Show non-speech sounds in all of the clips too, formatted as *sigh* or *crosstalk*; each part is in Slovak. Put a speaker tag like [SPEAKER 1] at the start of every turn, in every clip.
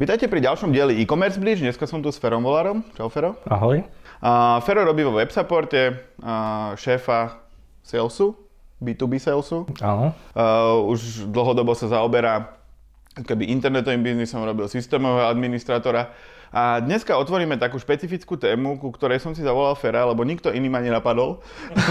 [SPEAKER 1] Vítajte pri ďalšom dieli e-commerce bridge. Dneska som tu s Ferom Volárom. Čau Fero.
[SPEAKER 2] Ahoj.
[SPEAKER 1] Uh, Fero robí vo websupporte šéfa salesu, B2B salesu.
[SPEAKER 2] Áno.
[SPEAKER 1] Už dlhodobo sa zaoberá keby internetovým biznisom, robil systémového administrátora. A dneska otvoríme takú špecifickú tému, ku ktorej som si zavolal Fera, lebo nikto iný ma nenapadol.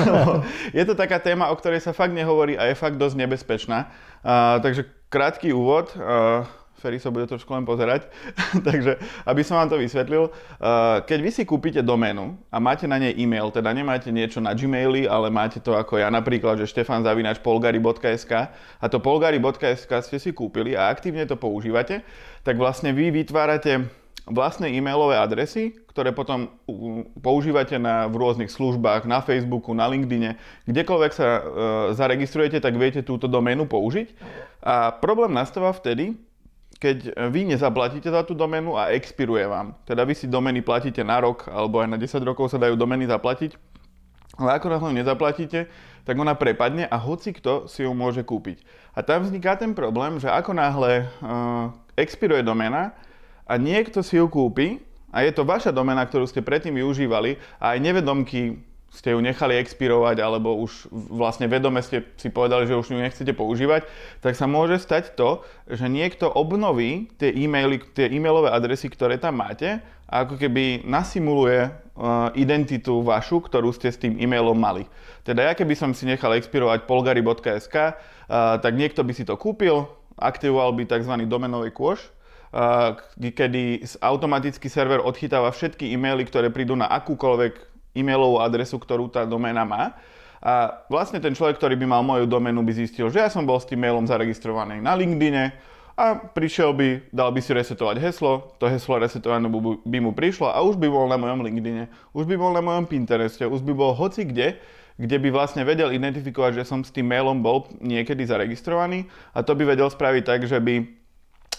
[SPEAKER 1] *laughs* je to taká téma, o ktorej sa fakt nehovorí a je fakt dosť nebezpečná. Uh, takže krátky úvod. Uh, Ferry sa bude trošku len pozerať. *laughs* Takže, aby som vám to vysvetlil, uh, keď vy si kúpite doménu a máte na nej e-mail, teda nemáte niečo na Gmaili, ale máte to ako ja napríklad, že štefanzavinač.polgari.sk a to polgari.sk ste si kúpili a aktívne to používate, tak vlastne vy vytvárate vlastné e-mailové adresy, ktoré potom používate na, v rôznych službách, na Facebooku, na LinkedIne, kdekoľvek sa e, zaregistrujete, tak viete túto doménu použiť. A problém nastáva vtedy, keď vy nezaplatíte za tú domenu a expiruje vám. Teda vy si domeny platíte na rok, alebo aj na 10 rokov sa dajú domeny zaplatiť, ale ako náhle nezaplatíte, tak ona prepadne a hoci kto si ju môže kúpiť. A tam vzniká ten problém, že ako náhle uh, expiruje domena a niekto si ju kúpi, a je to vaša domena, ktorú ste predtým využívali a aj nevedomky ste ju nechali expirovať alebo už vlastne vedome ste si povedali, že už ju nechcete používať, tak sa môže stať to, že niekto obnoví tie, e-maily, tie e-mailové adresy, ktoré tam máte a ako keby nasimuluje uh, identitu vašu, ktorú ste s tým e-mailom mali. Teda ja keby som si nechal expirovať polgari.sk, uh, tak niekto by si to kúpil, aktivoval by tzv. domenový kôš, uh, kedy automaticky server odchytáva všetky e-maily, ktoré prídu na akúkoľvek e-mailovú adresu, ktorú tá doména má. A vlastne ten človek, ktorý by mal moju doménu, by zistil, že ja som bol s tým mailom zaregistrovaný na LinkedIne a prišiel by, dal by si resetovať heslo, to heslo resetované by mu prišlo a už by bol na mojom LinkedIne, už by bol na mojom Pintereste, už by bol hoci kde, kde by vlastne vedel identifikovať, že som s tým mailom bol niekedy zaregistrovaný a to by vedel spraviť tak, že by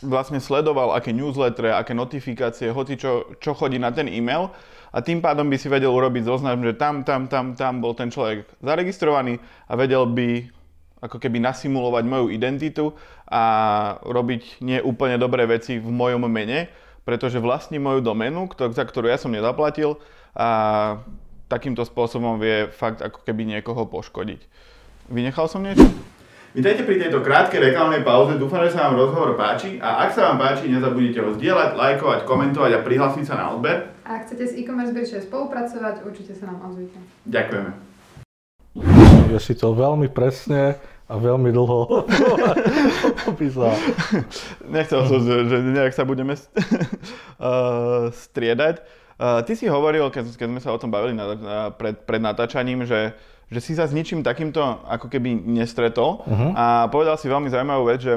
[SPEAKER 1] vlastne sledoval, aké newslettere, aké notifikácie, hoci čo, čo chodí na ten e-mail a tým pádom by si vedel urobiť zoznam, že tam, tam, tam, tam bol ten človek zaregistrovaný a vedel by ako keby nasimulovať moju identitu a robiť nie úplne dobré veci v mojom mene, pretože vlastní moju doménu, za ktorú ja som nezaplatil a takýmto spôsobom vie fakt ako keby niekoho poškodiť. Vynechal som niečo? Vítajte pri tejto krátkej reklamnej pauze, dúfam, že sa vám rozhovor páči a ak sa vám páči, nezabudnite ho zdieľať, lajkovať, komentovať a prihlásiť sa na odber.
[SPEAKER 3] A ak chcete s e-commerce Bridge spolupracovať, určite sa nám ozvite.
[SPEAKER 1] Ďakujeme.
[SPEAKER 2] Je si to veľmi presne a veľmi dlho *laughs* opísal.
[SPEAKER 1] Nechcel som, že nejak sa budeme *laughs* striedať. Ty si hovoril, keď, keď sme sa o tom bavili pred, pred natáčaním, že že si sa s ničím takýmto ako keby nestretol uh-huh. a povedal si veľmi zaujímavú vec, že,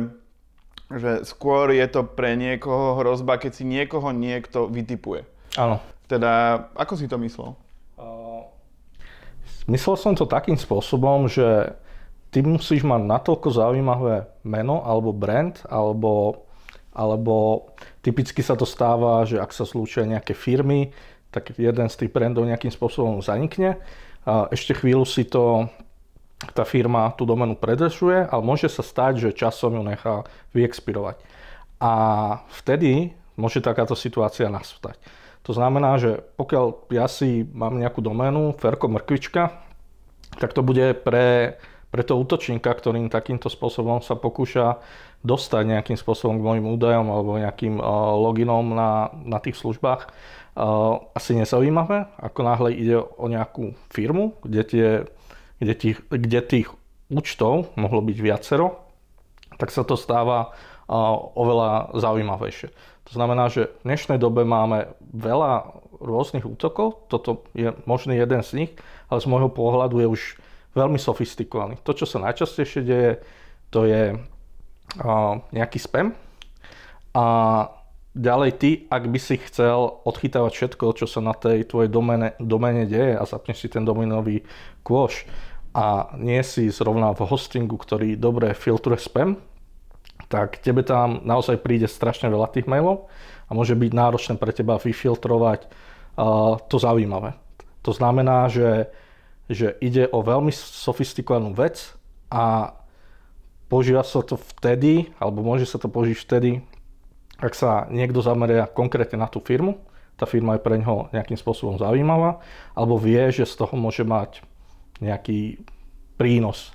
[SPEAKER 1] že skôr je to pre niekoho hrozba, keď si niekoho niekto vytipuje.
[SPEAKER 2] Áno.
[SPEAKER 1] Teda, ako si to myslel? Uh,
[SPEAKER 2] myslel som to takým spôsobom, že ty musíš mať natoľko zaujímavé meno alebo brand, alebo, alebo typicky sa to stáva, že ak sa zlúčia nejaké firmy, tak jeden z tých brandov nejakým spôsobom zanikne ešte chvíľu si to tá firma tú domenu predržuje, ale môže sa stať, že časom ju nechá vyexpirovať. A vtedy môže takáto situácia nastať. To znamená, že pokiaľ ja si mám nejakú doménu, Ferko Mrkvička, tak to bude pre, pre toho útočníka, ktorým takýmto spôsobom sa pokúša dostať nejakým spôsobom k mojim údajom alebo nejakým uh, loginom na, na tých službách, asi nezaujímavé, ako náhle ide o nejakú firmu, kde, tie, kde, tých, kde tých účtov mohlo byť viacero, tak sa to stáva oveľa zaujímavejšie. To znamená, že v dnešnej dobe máme veľa rôznych útokov, toto je možný jeden z nich, ale z môjho pohľadu je už veľmi sofistikovaný. To, čo sa najčastejšie deje, to je nejaký spam a Ďalej ty, ak by si chcel odchytávať všetko, čo sa na tej tvojej domene, domene deje a zapneš si ten domenový kôš a nie si zrovna v hostingu, ktorý dobre filtruje spam, tak tebe tam naozaj príde strašne veľa tých mailov a môže byť náročné pre teba vyfiltrovať uh, to zaujímavé. To znamená, že, že ide o veľmi sofistikovanú vec a používa sa to vtedy, alebo môže sa to použiť vtedy, ak sa niekto zameria konkrétne na tú firmu, tá firma je pre ňoho nejakým spôsobom zaujímavá, alebo vie, že z toho môže mať nejaký prínos.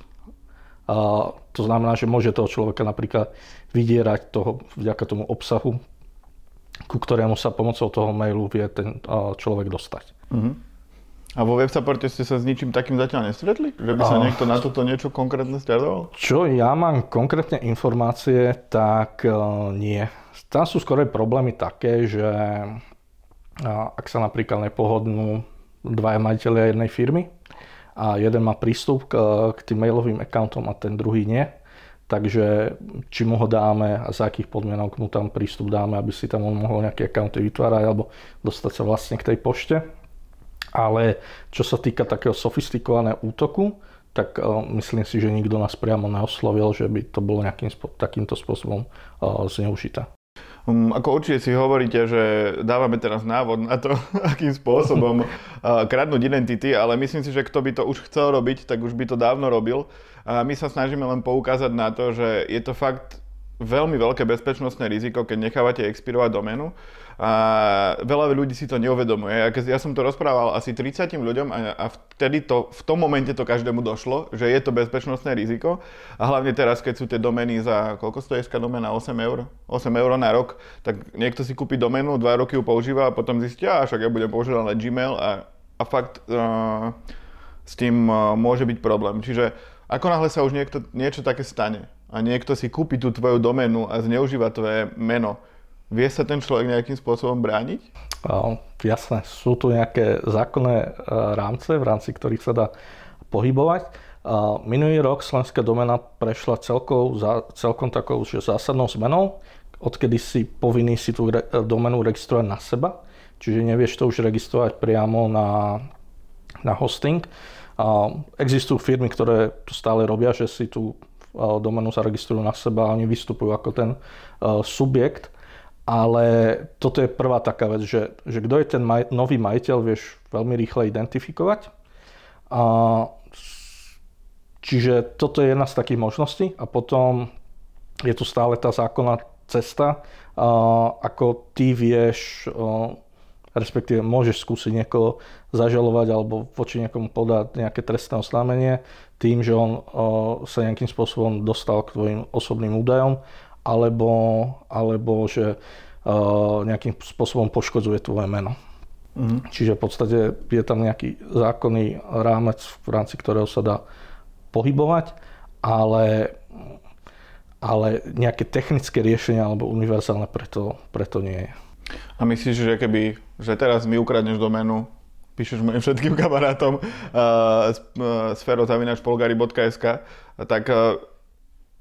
[SPEAKER 2] A to znamená, že môže toho človeka napríklad vydierať toho, vďaka tomu obsahu, ku ktorému sa pomocou toho mailu vie ten človek dostať. Uh-huh.
[SPEAKER 1] A vo websupporte ste sa s ničím takým zatiaľ nestretli? Že by sa uh, niekto na toto niečo konkrétne stiažoval?
[SPEAKER 2] Čo ja mám konkrétne informácie, tak uh, nie. Tam sú skôr problémy také, že ak sa napríklad nepohodnú dvaja majiteľia jednej firmy a jeden má prístup k, k tým mailovým accountom a ten druhý nie, takže či mu ho dáme a za akých podmienok mu tam prístup dáme, aby si tam on mohol nejaké accounty vytvárať alebo dostať sa vlastne k tej pošte ale čo sa týka takého sofistikovaného útoku, tak uh, myslím si, že nikto nás priamo neoslovil, že by to bolo nejakým spo- takýmto spôsobom uh, zneužité.
[SPEAKER 1] Um, ako určite si hovoríte, že dávame teraz návod na to, *laughs* akým spôsobom *laughs* uh, kradnúť identity, ale myslím si, že kto by to už chcel robiť, tak už by to dávno robil. A my sa snažíme len poukázať na to, že je to fakt veľmi veľké bezpečnostné riziko, keď nechávate expirovať doménu a veľa ľudí si to neuvedomuje. Ja, ja som to rozprával asi 30 ľuďom a, a vtedy to, v tom momente to každému došlo, že je to bezpečnostné riziko a hlavne teraz, keď sú tie domény za, koľko stojí SK doména? 8 eur? 8 eur na rok, tak niekto si kúpi doménu, 2 roky ju používa a potom zistia, a však ja budem používať len Gmail a, a fakt uh, s tým uh, môže byť problém. Čiže ako náhle sa už niekto, niečo také stane, a niekto si kúpi tú tvoju doménu a zneužíva tvoje meno, vie sa ten človek nejakým spôsobom brániť?
[SPEAKER 2] Jasné, sú tu nejaké zákonné uh, rámce, v rámci ktorých sa dá pohybovať. Minulý rok slovenská domena prešla celkou, celkom takou že zásadnou zmenou, odkedy si povinný si tú re, domenu registrovať na seba, čiže nevieš to už registrovať priamo na, na hosting. Existujú firmy, ktoré to stále robia, že si tú domenu sa registrujú na seba a oni vystupujú ako ten subjekt. Ale toto je prvá taká vec, že, že kto je ten maj, nový majiteľ, vieš veľmi rýchle identifikovať. A, čiže toto je jedna z takých možností. A potom je tu stále tá zákonná cesta, a, ako ty vieš, a, respektíve môžeš skúsiť niekoho zažalovať alebo voči niekomu podať nejaké trestné oznámenie tým, že on sa nejakým spôsobom dostal k tvojim osobným údajom, alebo, alebo že nejakým spôsobom poškodzuje tvoje meno. Mm. Čiže v podstate je tam nejaký zákonný rámec, v rámci ktorého sa dá pohybovať, ale, ale nejaké technické riešenia alebo univerzálne preto, preto nie je.
[SPEAKER 1] A myslíš, že keby, že teraz mi ukradneš doménu, píšeš mojim všetkým *laughs* kamarátom uh, sferozavinačpolgari.sk, tak uh,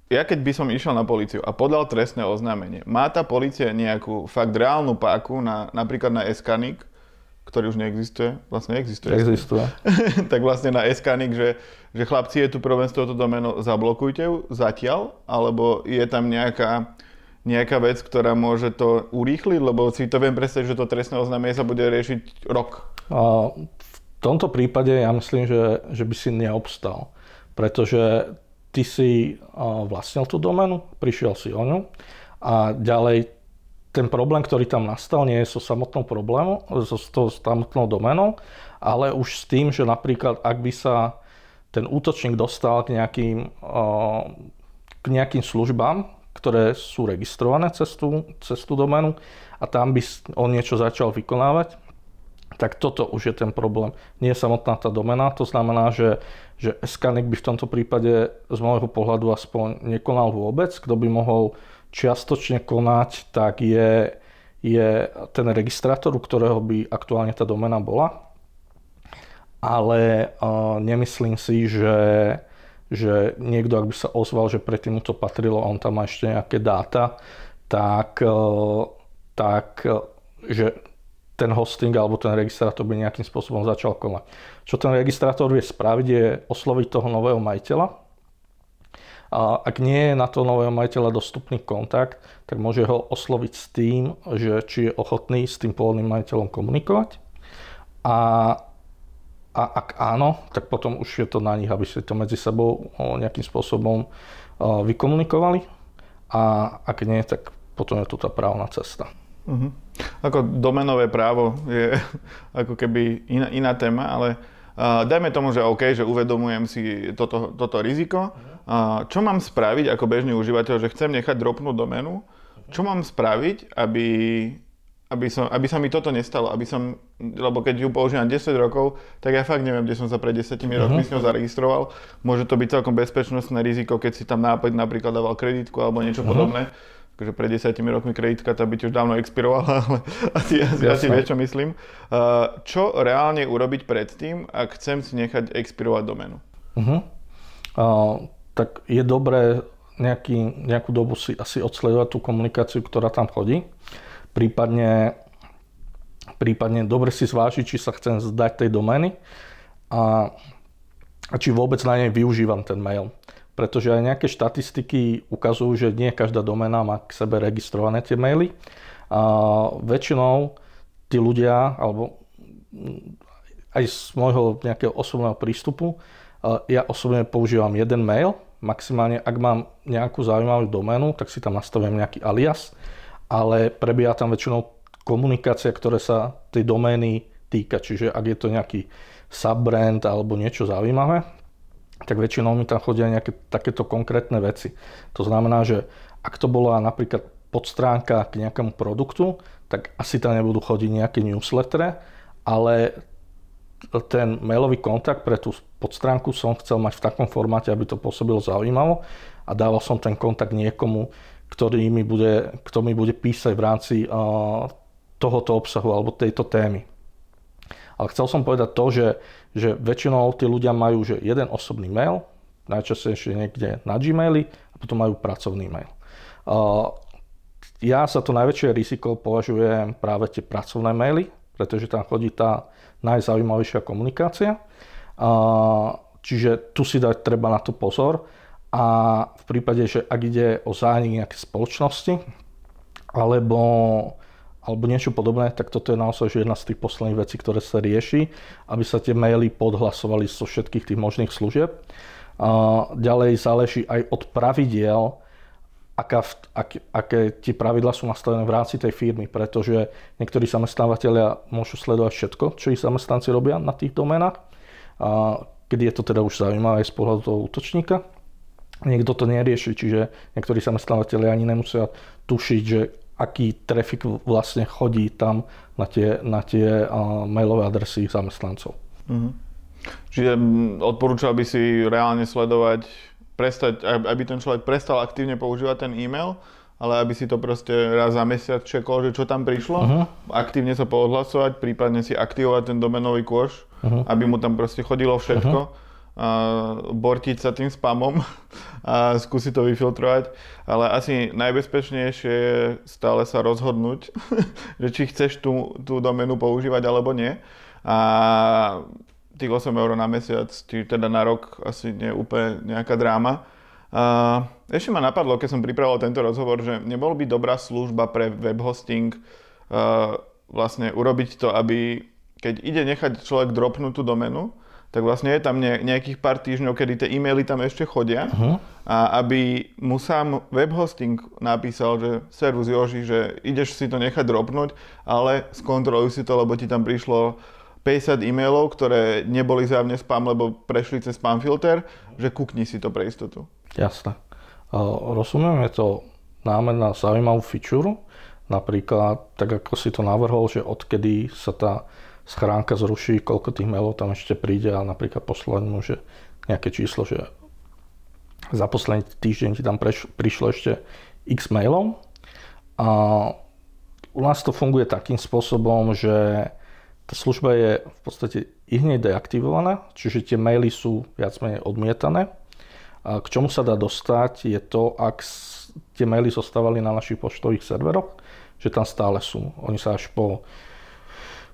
[SPEAKER 1] ja keď by som išiel na policiu a podal trestné oznámenie, má tá policia nejakú fakt reálnu páku na, napríklad na Eskanik, ktorý už neexistuje, vlastne existuje.
[SPEAKER 2] Existuje. *laughs*
[SPEAKER 1] tak vlastne na Eskanik, že, že chlapci, je tu problém s touto domenou, zablokujte ju zatiaľ, alebo je tam nejaká, nejaká vec, ktorá môže to urýchliť, lebo si to viem predstaviť, že to trestné oznámenie sa bude riešiť rok.
[SPEAKER 2] V tomto prípade ja myslím, že, že by si neobstal, pretože ty si vlastnil tú domenu, prišiel si o ňu. A ďalej ten problém, ktorý tam nastal, nie je so samotnou problémom, so, so samotnou domenou, ale už s tým, že napríklad ak by sa ten útočník dostal k nejakým, k nejakým službám, ktoré sú registrované cez tú, cez tú domenu a tam by on niečo začal vykonávať, tak toto už je ten problém. Nie je samotná tá domena, to znamená, že, že Scanik by v tomto prípade z môjho pohľadu aspoň nekonal vôbec. Kto by mohol čiastočne konať, tak je, je ten registrátor, u ktorého by aktuálne tá domena bola. Ale uh, nemyslím si, že, že niekto, ak by sa ozval, že predtým mu to patrilo a on tam má ešte nejaké dáta, tak, uh, tak uh, že ten hosting alebo ten registrátor by nejakým spôsobom začal konať. Čo ten registrátor vie spraviť je osloviť toho nového majiteľa. A ak nie je na toho nového majiteľa dostupný kontakt, tak môže ho osloviť s tým, že či je ochotný s tým pôvodným majiteľom komunikovať. A, a ak áno, tak potom už je to na nich, aby si to medzi sebou nejakým spôsobom vykomunikovali. A ak nie, tak potom je to tá právna cesta.
[SPEAKER 1] Uh-huh. Ako domenové právo je *laughs* ako keby iná, iná téma, ale uh, dajme tomu, že OK, že uvedomujem si toto, toto riziko. Uh, čo mám spraviť ako bežný užívateľ, že chcem nechať dropnúť domenu? Čo mám spraviť, aby, aby, som, aby sa mi toto nestalo? Aby som, lebo keď ju používam 10 rokov, tak ja fakt neviem, kde som sa pred 10 uh-huh. rokmi s ňou zaregistroval. Môže to byť celkom bezpečnostné riziko, keď si tam nápad napríklad dával kreditku alebo niečo uh-huh. podobné akože pred desiatimi rokmi kreditka tá by už dávno expirovala, *laughs* ale asi, asi, asi vieš, čo myslím. Uh, čo reálne urobiť predtým, ak chcem si nechať expirovať domenu?
[SPEAKER 2] Uh-huh. Uh, tak je dobré nejaký, nejakú dobu si asi odsledovať tú komunikáciu, ktorá tam chodí. Prípadne, prípadne dobre si zvážiť, či sa chcem zdať tej domény a, a či vôbec na nej využívam ten mail pretože aj nejaké štatistiky ukazujú, že nie každá domena má k sebe registrované tie maily. A väčšinou tí ľudia, alebo aj z môjho nejakého osobného prístupu, ja osobne používam jeden mail, maximálne ak mám nejakú zaujímavú doménu, tak si tam nastavím nejaký alias, ale prebieha tam väčšinou komunikácia, ktoré sa tej domény týka, čiže ak je to nejaký subbrand alebo niečo zaujímavé, tak väčšinou mi tam chodia nejaké takéto konkrétne veci. To znamená, že ak to bola napríklad podstránka k nejakému produktu, tak asi tam nebudú chodiť nejaké newslettere, ale ten mailový kontakt pre tú podstránku som chcel mať v takom formáte, aby to pôsobilo zaujímavo a dával som ten kontakt niekomu, ktorý mi bude, kto mi bude písať v rámci uh, tohoto obsahu alebo tejto témy. Ale chcel som povedať to, že, že väčšinou tí ľudia majú že jeden osobný mail, najčastejšie niekde na Gmaili a potom majú pracovný mail. Ja sa to najväčšie riziko považujem práve tie pracovné maily, pretože tam chodí tá najzaujímavejšia komunikácia. Čiže tu si dať treba na to pozor a v prípade, že ak ide o zánik nejaké spoločnosti alebo alebo niečo podobné, tak toto je naozaj že jedna z tých posledných vecí, ktoré sa rieši, aby sa tie maily podhlasovali zo všetkých tých možných služieb. A ďalej záleží aj od pravidiel, aká, ak, aké tie pravidla sú nastavené v rámci tej firmy, pretože niektorí zamestnávateľia môžu sledovať všetko, čo ich zamestnanci robia na tých domenách, a kedy je to teda už zaujímavé z pohľadu toho útočníka. Niekto to nerieši, čiže niektorí zamestnávateľia ani nemusia tušiť, že aký trafik vlastne chodí tam na tie, na tie mailové adresy zamestnancov. Uh-huh.
[SPEAKER 1] Čiže odporúčal by si reálne sledovať, prestať, aby ten človek prestal aktívne používať ten e-mail, ale aby si to proste raz za mesiac čekol, že čo tam prišlo, uh-huh. aktívne sa poodhlasovať, prípadne si aktivovať ten domenový kôš, uh-huh. aby mu tam proste chodilo všetko. Uh-huh bortiť sa tým spamom a skúsiť to vyfiltrovať, ale asi najbezpečnejšie je stále sa rozhodnúť, *laughs* že či chceš tú, tú domenu používať alebo nie. A tých 8 eur na mesiac, či teda na rok asi nie úplne nejaká dráma. A ešte ma napadlo, keď som pripravoval tento rozhovor, že nebol by dobrá služba pre web hosting vlastne urobiť to, aby keď ide nechať človek dropnúť tú domenu, tak vlastne je tam nejakých pár týždňov, kedy tie e-maily tam ešte chodia uh-huh. a aby mu sám web hosting napísal, že servus Joži, že ideš si to nechať dropnúť, ale skontroluj si to, lebo ti tam prišlo 50 e-mailov, ktoré neboli zjavne spam, lebo prešli cez spam filter, že kúkni si to pre istotu.
[SPEAKER 2] Jasné. Rozumiem, je to námed na zaujímavú feature, napríklad tak ako si to navrhol, že odkedy sa tá schránka zruší, koľko tých mailov tam ešte príde a napríklad poslať mu, že nejaké číslo, že za posledný týždeň ti tam preš, prišlo ešte x mailov. A u nás to funguje takým spôsobom, že tá služba je v podstate i deaktivovaná, čiže tie maily sú viac menej odmietané. A k čomu sa dá dostať je to, ak tie maily zostávali na našich poštových serveroch, že tam stále sú. Oni sa až po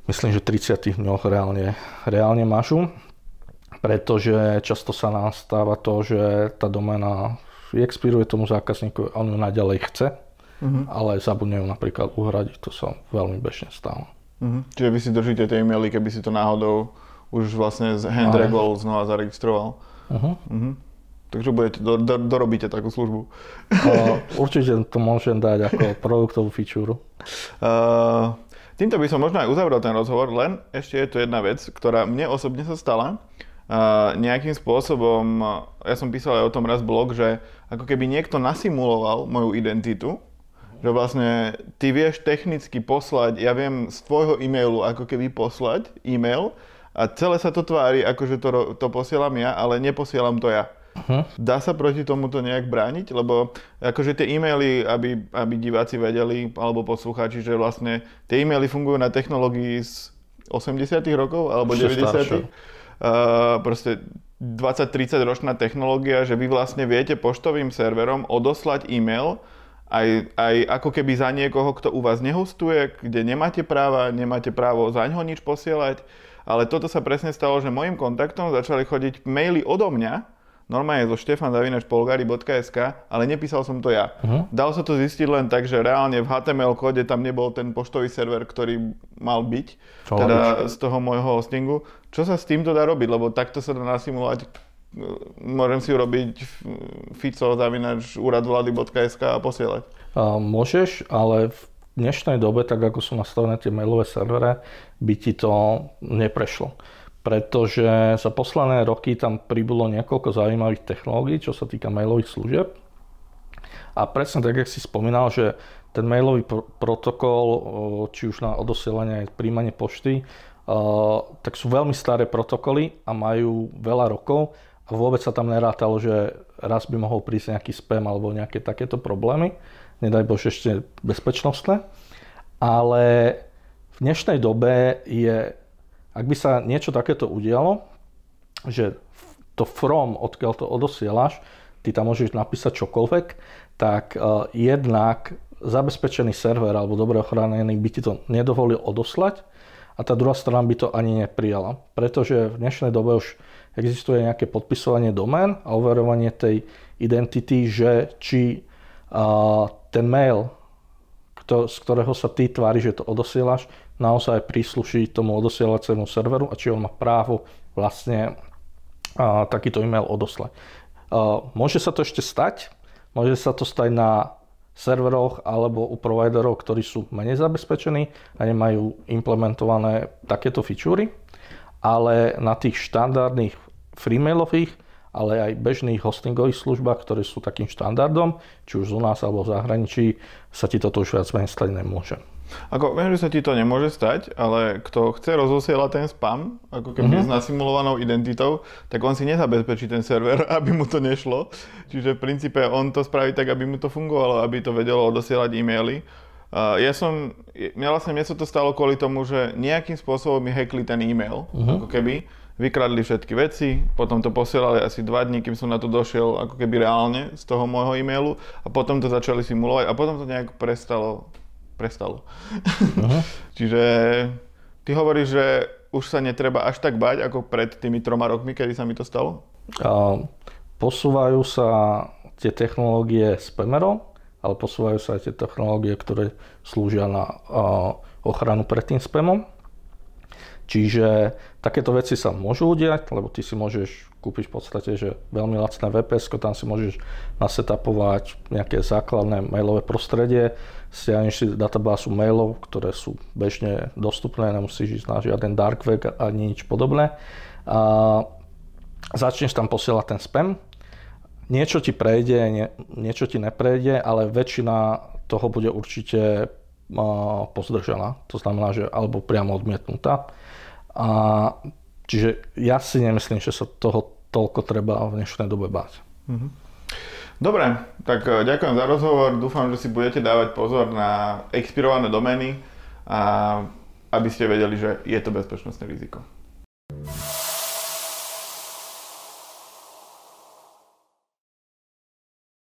[SPEAKER 2] myslím, že 30 dňoch reálne, reálne mažu, pretože často sa nám stáva to, že tá domena expiruje tomu zákazníku, on ju naďalej chce, uh-huh. ale zabudne ju napríklad uhradiť, to sa veľmi bežne stáva.
[SPEAKER 1] Uh-huh. Čiže vy si držíte tie e-maily, keby si to náhodou už vlastne z handregol znova zaregistroval. Uh-huh. Uh-huh. Takže budete, do, do, dorobíte takú službu.
[SPEAKER 2] Uh, určite to môžem dať ako *laughs* produktovú fičúru.
[SPEAKER 1] Uh, týmto by som možno aj uzavrel ten rozhovor, len ešte je tu jedna vec, ktorá mne osobne sa stala. Uh, nejakým spôsobom, ja som písal aj o tom raz blog, že ako keby niekto nasimuloval moju identitu, že vlastne ty vieš technicky poslať, ja viem z tvojho e-mailu ako keby poslať e-mail a celé sa to tvári, ako že to, to posielam ja, ale neposielam to ja. Uh-huh. Dá sa proti tomuto nejak brániť? Lebo akože tie e-maily, aby, aby diváci vedeli, alebo poslucháči, že vlastne tie e-maily fungujú na technológii z 80 rokov alebo 90 uh, proste 20-30 ročná technológia, že vy vlastne viete poštovým serverom odoslať e-mail aj, aj ako keby za niekoho, kto u vás nehostuje, kde nemáte práva, nemáte právo za ňoho nič posielať. Ale toto sa presne stalo, že mojim kontaktom začali chodiť maily odo mňa, normálne zo štefandavinačpolgari.sk, ale nepísal som to ja. Uh-huh. Dal sa to zistiť len tak, že reálne v HTML kóde tam nebol ten poštový server, ktorý mal byť, Čo teda z toho môjho hostingu. Čo sa s týmto dá robiť, lebo takto sa dá nasimulovať môžem si urobiť fico zavinač úradvlady.sk a posielať.
[SPEAKER 2] A môžeš, ale v dnešnej dobe, tak ako sú nastavené tie mailové servere, by ti to neprešlo pretože za posledné roky tam pribulo niekoľko zaujímavých technológií, čo sa týka mailových služieb. A presne tak, jak si spomínal, že ten mailový pr- protokol, či už na odosielanie aj príjmanie pošty, tak sú veľmi staré protokoly a majú veľa rokov a vôbec sa tam nerátalo, že raz by mohol prísť nejaký spam alebo nejaké takéto problémy. Nedaj Bože ešte bezpečnostné. Ale v dnešnej dobe je ak by sa niečo takéto udialo, že to from, odkiaľ to odosielaš, ty tam môžeš napísať čokoľvek, tak uh, jednak zabezpečený server alebo dobre ochránený by ti to nedovolil odoslať a tá druhá strana by to ani neprijala. Pretože v dnešnej dobe už existuje nejaké podpisovanie domén a overovanie tej identity, že či uh, ten mail, kto, z ktorého sa ty tvári, že to odosielaš, naozaj prísluší tomu odosielacému serveru a či on má právo vlastne a, takýto e-mail odoslať. A, môže sa to ešte stať, môže sa to stať na serveroch alebo u providerov, ktorí sú menej zabezpečení a nemajú implementované takéto fičúry, ale na tých štandardných freemailových, ale aj bežných hostingových službách, ktoré sú takým štandardom, či už u nás alebo v zahraničí, sa ti toto už viac menej stať nemôže.
[SPEAKER 1] Ako viem, že sa ti to nemôže stať, ale kto chce rozosielať ten spam, ako keby mm-hmm. s nasimulovanou identitou, tak on si nezabezpečí ten server, *laughs* aby mu to nešlo. Čiže v princípe on to spraví tak, aby mu to fungovalo, aby to vedelo odosielať e-maily. Uh, ja som, mňa vlastne mne sa to stalo kvôli tomu, že nejakým spôsobom mi hackli ten e-mail, mm-hmm. ako keby vykradli všetky veci, potom to posielali asi dva dní, kým som na to došiel ako keby reálne z toho môjho e-mailu a potom to začali simulovať a potom to nejak prestalo prestalo. Uh-huh. *laughs* Čiže ty hovoríš, že už sa netreba až tak bať, ako pred tými troma rokmi, kedy sa mi to stalo?
[SPEAKER 2] Uh, posúvajú sa tie technológie spamerov, ale posúvajú sa aj tie technológie, ktoré slúžia na uh, ochranu pred tým spamom. Čiže takéto veci sa môžu udiať, lebo ty si môžeš kúpiť v podstate, že veľmi lacné VPS, tam si môžeš nasetapovať nejaké základné mailové prostredie, stiahneš si databázu mailov, ktoré sú bežne dostupné, nemusíš ísť na žiaden dark web ani nič podobné. A začneš tam posielať ten spam, niečo ti prejde, nie, niečo ti neprejde, ale väčšina toho bude určite pozdržaná, to znamená, že alebo priamo odmietnutá. A, čiže ja si nemyslím, že sa toho toľko treba v dnešnej dobe báť. Mm-hmm.
[SPEAKER 1] Dobre, tak e, ďakujem za rozhovor. Dúfam, že si budete dávať pozor na expirované domény a aby ste vedeli, že je to bezpečnostné riziko.